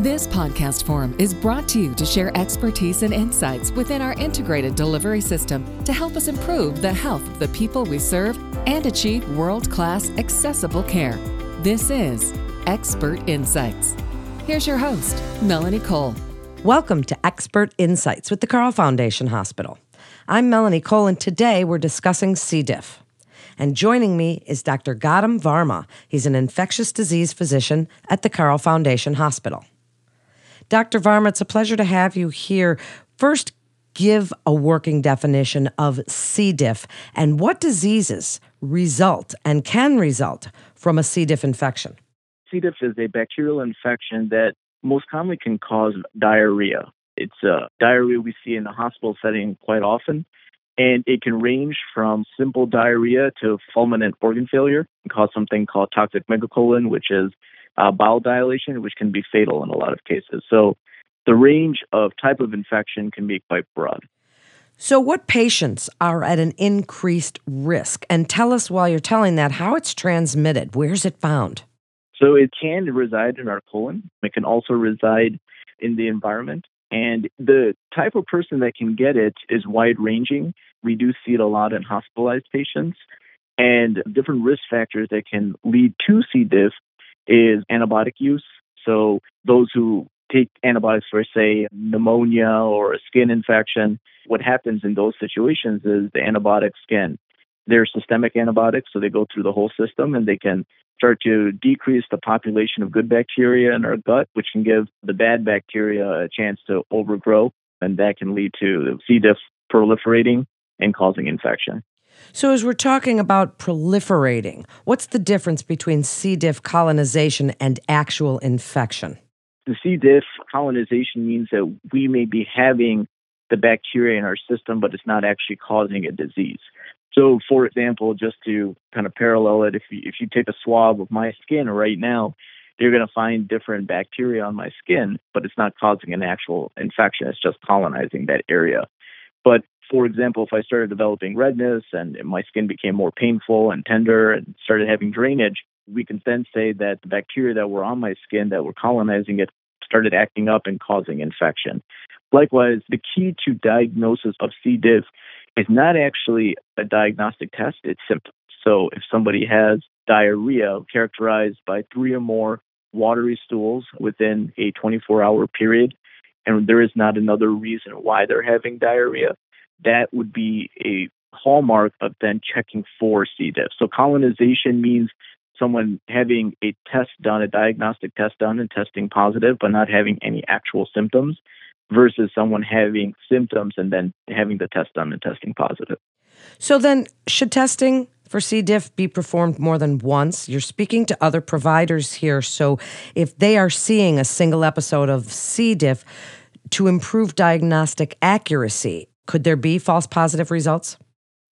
This podcast forum is brought to you to share expertise and insights within our integrated delivery system to help us improve the health of the people we serve and achieve world class accessible care. This is Expert Insights. Here's your host, Melanie Cole. Welcome to Expert Insights with the Carle Foundation Hospital. I'm Melanie Cole, and today we're discussing C. diff. And joining me is Dr. Gautam Varma. He's an infectious disease physician at the Carle Foundation Hospital. Dr. Varma, it's a pleasure to have you here. First, give a working definition of C. diff and what diseases result and can result from a C. diff infection. C. diff is a bacterial infection that most commonly can cause diarrhea. It's a diarrhea we see in the hospital setting quite often, and it can range from simple diarrhea to fulminant organ failure and cause something called toxic megacolon, which is uh, bowel dilation, which can be fatal in a lot of cases. So the range of type of infection can be quite broad. So, what patients are at an increased risk? And tell us while you're telling that how it's transmitted. Where's it found? So, it can reside in our colon. It can also reside in the environment. And the type of person that can get it is wide ranging. We do see it a lot in hospitalized patients. And different risk factors that can lead to C. diff is antibiotic use. So those who take antibiotics for, say, pneumonia or a skin infection, what happens in those situations is the antibiotics can, they're systemic antibiotics, so they go through the whole system and they can start to decrease the population of good bacteria in our gut, which can give the bad bacteria a chance to overgrow, and that can lead to C. diff proliferating and causing infection. So, as we're talking about proliferating, what's the difference between C. diff colonization and actual infection? The C. diff colonization means that we may be having the bacteria in our system, but it's not actually causing a disease. So, for example, just to kind of parallel it, if you, if you take a swab of my skin right now, you're going to find different bacteria on my skin, but it's not causing an actual infection. It's just colonizing that area. But for example, if I started developing redness and my skin became more painful and tender and started having drainage, we can then say that the bacteria that were on my skin that were colonizing it started acting up and causing infection. Likewise, the key to diagnosis of C. diff is not actually a diagnostic test, it's symptoms. So if somebody has diarrhea characterized by three or more watery stools within a 24 hour period, and there is not another reason why they're having diarrhea, that would be a hallmark of then checking for C. diff. So colonization means someone having a test done, a diagnostic test done and testing positive, but not having any actual symptoms, versus someone having symptoms and then having the test done and testing positive. So then, should testing for C. diff be performed more than once? You're speaking to other providers here. So if they are seeing a single episode of C. diff, to improve diagnostic accuracy, could there be false positive results?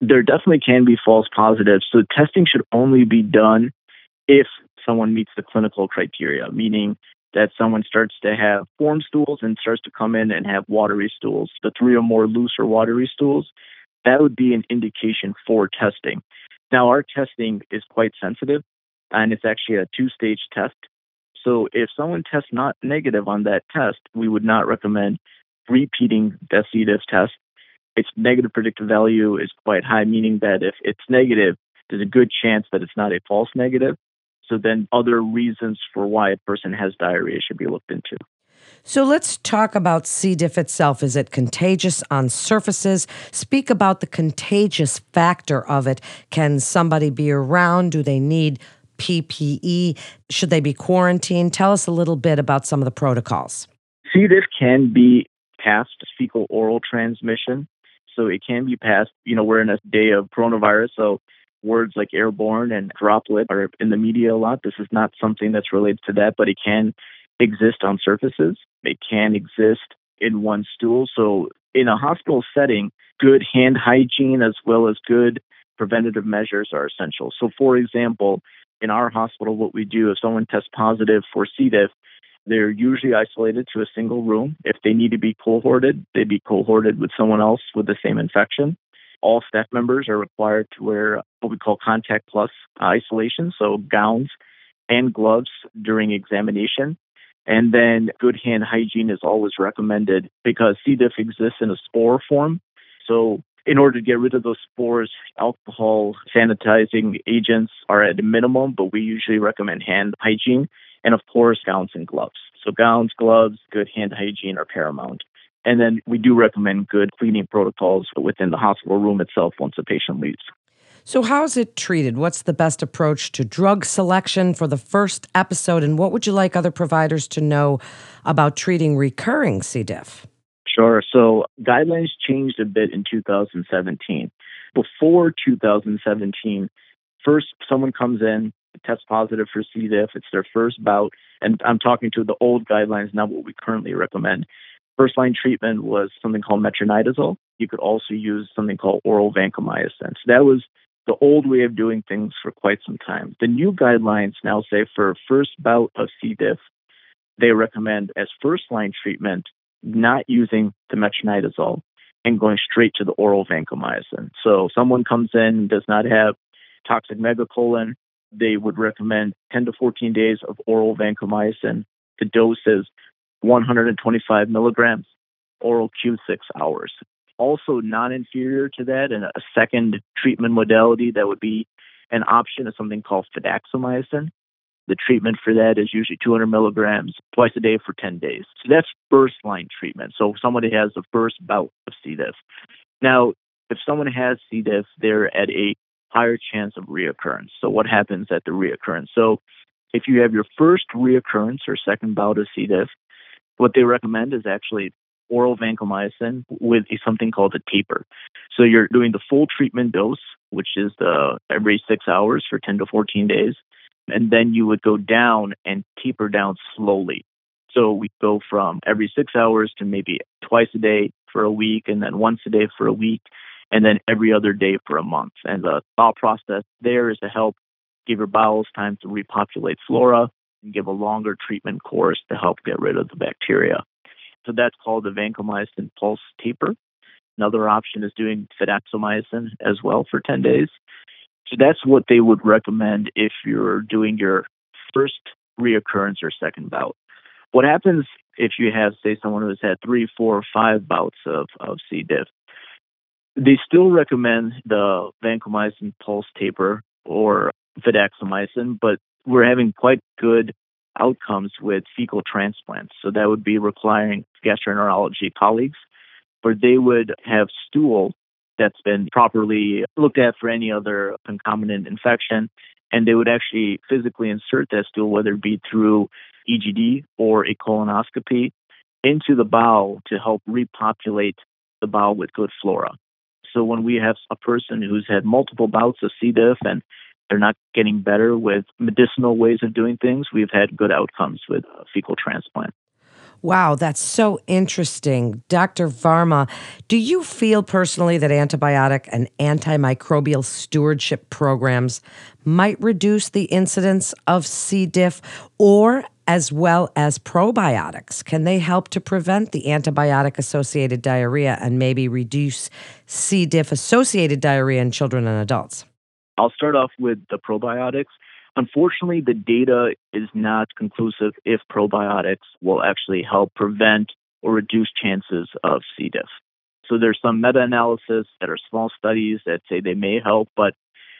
There definitely can be false positives. So testing should only be done if someone meets the clinical criteria, meaning that someone starts to have form stools and starts to come in and have watery stools, the three or more loose or watery stools, that would be an indication for testing. Now, our testing is quite sensitive and it's actually a two stage test. So if someone tests not negative on that test, we would not recommend repeating the C. test its negative predictive value is quite high, meaning that if it's negative, there's a good chance that it's not a false negative. So then other reasons for why a person has diarrhea should be looked into. So let's talk about C. diff itself. Is it contagious on surfaces? Speak about the contagious factor of it. Can somebody be around? Do they need PPE? Should they be quarantined? Tell us a little bit about some of the protocols. C. diff can be passed fecal oral transmission so it can be passed. You know, we're in a day of coronavirus, so words like airborne and droplet are in the media a lot. This is not something that's related to that, but it can exist on surfaces. It can exist in one stool. So in a hospital setting, good hand hygiene as well as good preventative measures are essential. So, for example, in our hospital, what we do if someone tests positive for C. diff, they're usually isolated to a single room. If they need to be cohorted, they'd be cohorted with someone else with the same infection. All staff members are required to wear what we call contact plus isolation, so gowns and gloves during examination. And then good hand hygiene is always recommended because C. diff exists in a spore form. So in order to get rid of those spores, alcohol sanitizing agents are at a minimum, but we usually recommend hand hygiene and, of course, gowns and gloves. So, gowns, gloves, good hand hygiene are paramount. And then we do recommend good cleaning protocols within the hospital room itself once a patient leaves. So, how is it treated? What's the best approach to drug selection for the first episode? And what would you like other providers to know about treating recurring C. diff? Sure. So, guidelines changed a bit in 2017. Before 2017, first someone comes in, tests positive for C. diff, it's their first bout. And I'm talking to the old guidelines, not what we currently recommend. First line treatment was something called metronidazole. You could also use something called oral vancomycin. So that was the old way of doing things for quite some time. The new guidelines now say for first bout of C. diff, they recommend as first line treatment not using the metronidazole and going straight to the oral vancomycin. So someone comes in does not have toxic megacolon, they would recommend 10 to 14 days of oral vancomycin. The dose is 125 milligrams, oral Q6 hours also non inferior to that, and a second treatment modality that would be an option is something called fidaxomicin. The treatment for that is usually 200 milligrams twice a day for 10 days. So that's first line treatment. So if somebody has the first bout of C. diff. Now, if someone has C. diff, they're at a higher chance of reoccurrence. So what happens at the reoccurrence? So if you have your first reoccurrence or second bout of C. diff, what they recommend is actually oral vancomycin with something called a taper. So you're doing the full treatment dose, which is the every six hours for 10 to 14 days. And then you would go down and taper down slowly. So we go from every six hours to maybe twice a day for a week, and then once a day for a week, and then every other day for a month. And the thought process there is to help give your bowels time to repopulate flora and give a longer treatment course to help get rid of the bacteria. So that's called the vancomycin pulse taper. Another option is doing fidaxomicin as well for 10 days. So that's what they would recommend if you're doing your first reoccurrence or second bout. What happens if you have, say, someone who's had three, four, five bouts of, of C. diff? They still recommend the vancomycin pulse taper or fidaxomicin, but we're having quite good outcomes with fecal transplants. So that would be requiring gastroenterology colleagues, where they would have stool that's been properly looked at for any other concomitant infection, and they would actually physically insert that stool, whether it be through EGD or a colonoscopy, into the bowel to help repopulate the bowel with good flora. So when we have a person who's had multiple bouts of C. diff and they're not getting better with medicinal ways of doing things. We've had good outcomes with fecal transplant. Wow, that's so interesting. Dr. Varma, do you feel personally that antibiotic and antimicrobial stewardship programs might reduce the incidence of C. diff or as well as probiotics? Can they help to prevent the antibiotic associated diarrhea and maybe reduce C. diff associated diarrhea in children and adults? I'll start off with the probiotics. Unfortunately, the data is not conclusive if probiotics will actually help prevent or reduce chances of C. diff. So there's some meta-analysis that are small studies that say they may help, but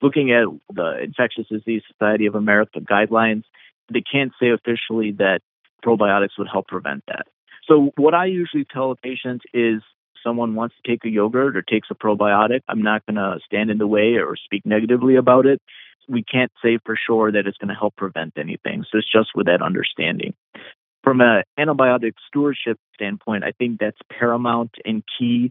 looking at the Infectious Disease Society of America guidelines, they can't say officially that probiotics would help prevent that. So what I usually tell a patient is someone wants to take a yogurt or takes a probiotic, I'm not going to stand in the way or speak negatively about it. We can't say for sure that it's going to help prevent anything. So it's just with that understanding. From an antibiotic stewardship standpoint, I think that's paramount and key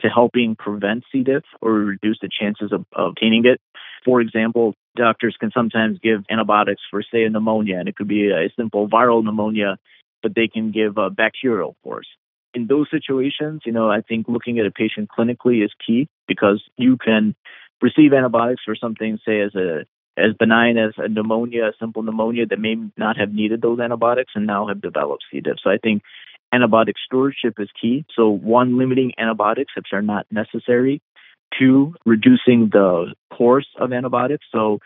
to helping prevent C. diff or reduce the chances of, of obtaining it. For example, doctors can sometimes give antibiotics for, say, a pneumonia, and it could be a simple viral pneumonia, but they can give a bacterial course in those situations, you know, I think looking at a patient clinically is key because you can receive antibiotics for something, say, as a as benign as a pneumonia, a simple pneumonia that may not have needed those antibiotics and now have developed C. diff. So I think antibiotic stewardship is key. So one, limiting antibiotics if they're not necessary. Two, reducing the course of antibiotics. So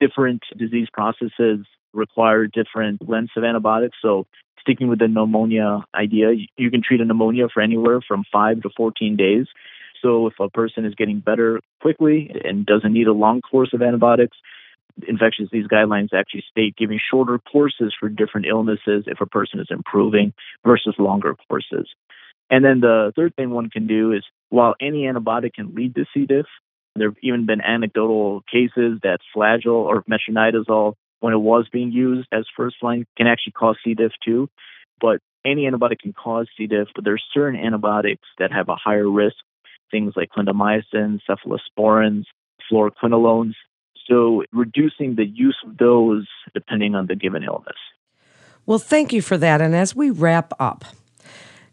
different disease processes require different lengths of antibiotics. So sticking with the pneumonia idea, you can treat a pneumonia for anywhere from five to 14 days. So if a person is getting better quickly and doesn't need a long course of antibiotics, infectious disease guidelines actually state giving shorter courses for different illnesses if a person is improving versus longer courses. And then the third thing one can do is while any antibiotic can lead to C. diff, there have even been anecdotal cases that flagyl or metronidazole, when it was being used as first line, can actually cause C. diff too. But any antibiotic can cause C. diff, but there are certain antibiotics that have a higher risk, things like clindamycin, cephalosporins, fluoroquinolones. So reducing the use of those depending on the given illness. Well, thank you for that. And as we wrap up,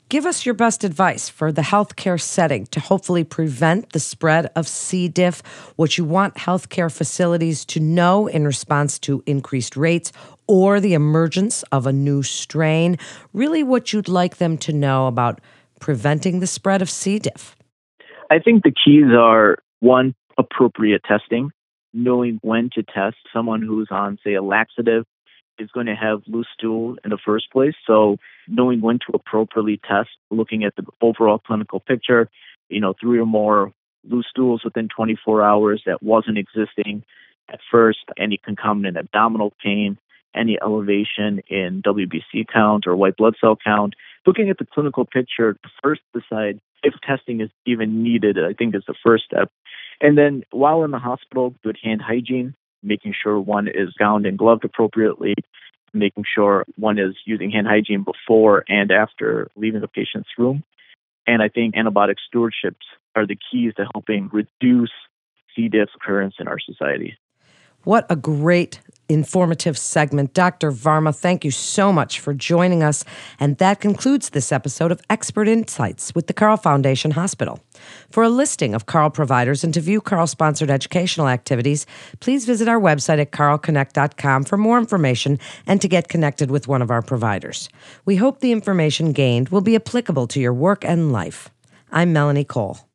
give us your best advice for the healthcare setting to hopefully prevent the spread of C. diff, what you want healthcare facilities to know in response to increased rates or the emergence of a new strain, really what you'd like them to know about preventing the spread of C. diff. I think the keys are one, appropriate testing knowing when to test someone who's on, say, a laxative is going to have loose stool in the first place. So knowing when to appropriately test, looking at the overall clinical picture, you know, three or more loose stools within 24 hours that wasn't existing at first, any concomitant abdominal pain, any elevation in WBC count or white blood cell count. Looking at the clinical picture to first decide if testing is even needed, I think is the first step. And then while in the hospital, good hand hygiene, making sure one is gowned and gloved appropriately, making sure one is using hand hygiene before and after leaving the patient's room. And I think antibiotic stewardships are the keys to helping reduce C. diff occurrence in our society. What a great informative segment. Dr. Varma, thank you so much for joining us. And that concludes this episode of Expert Insights with the Carle Foundation Hospital. For a listing of Carle providers and to view Carle sponsored educational activities, please visit our website at carleconnect.com for more information and to get connected with one of our providers. We hope the information gained will be applicable to your work and life. I'm Melanie Cole.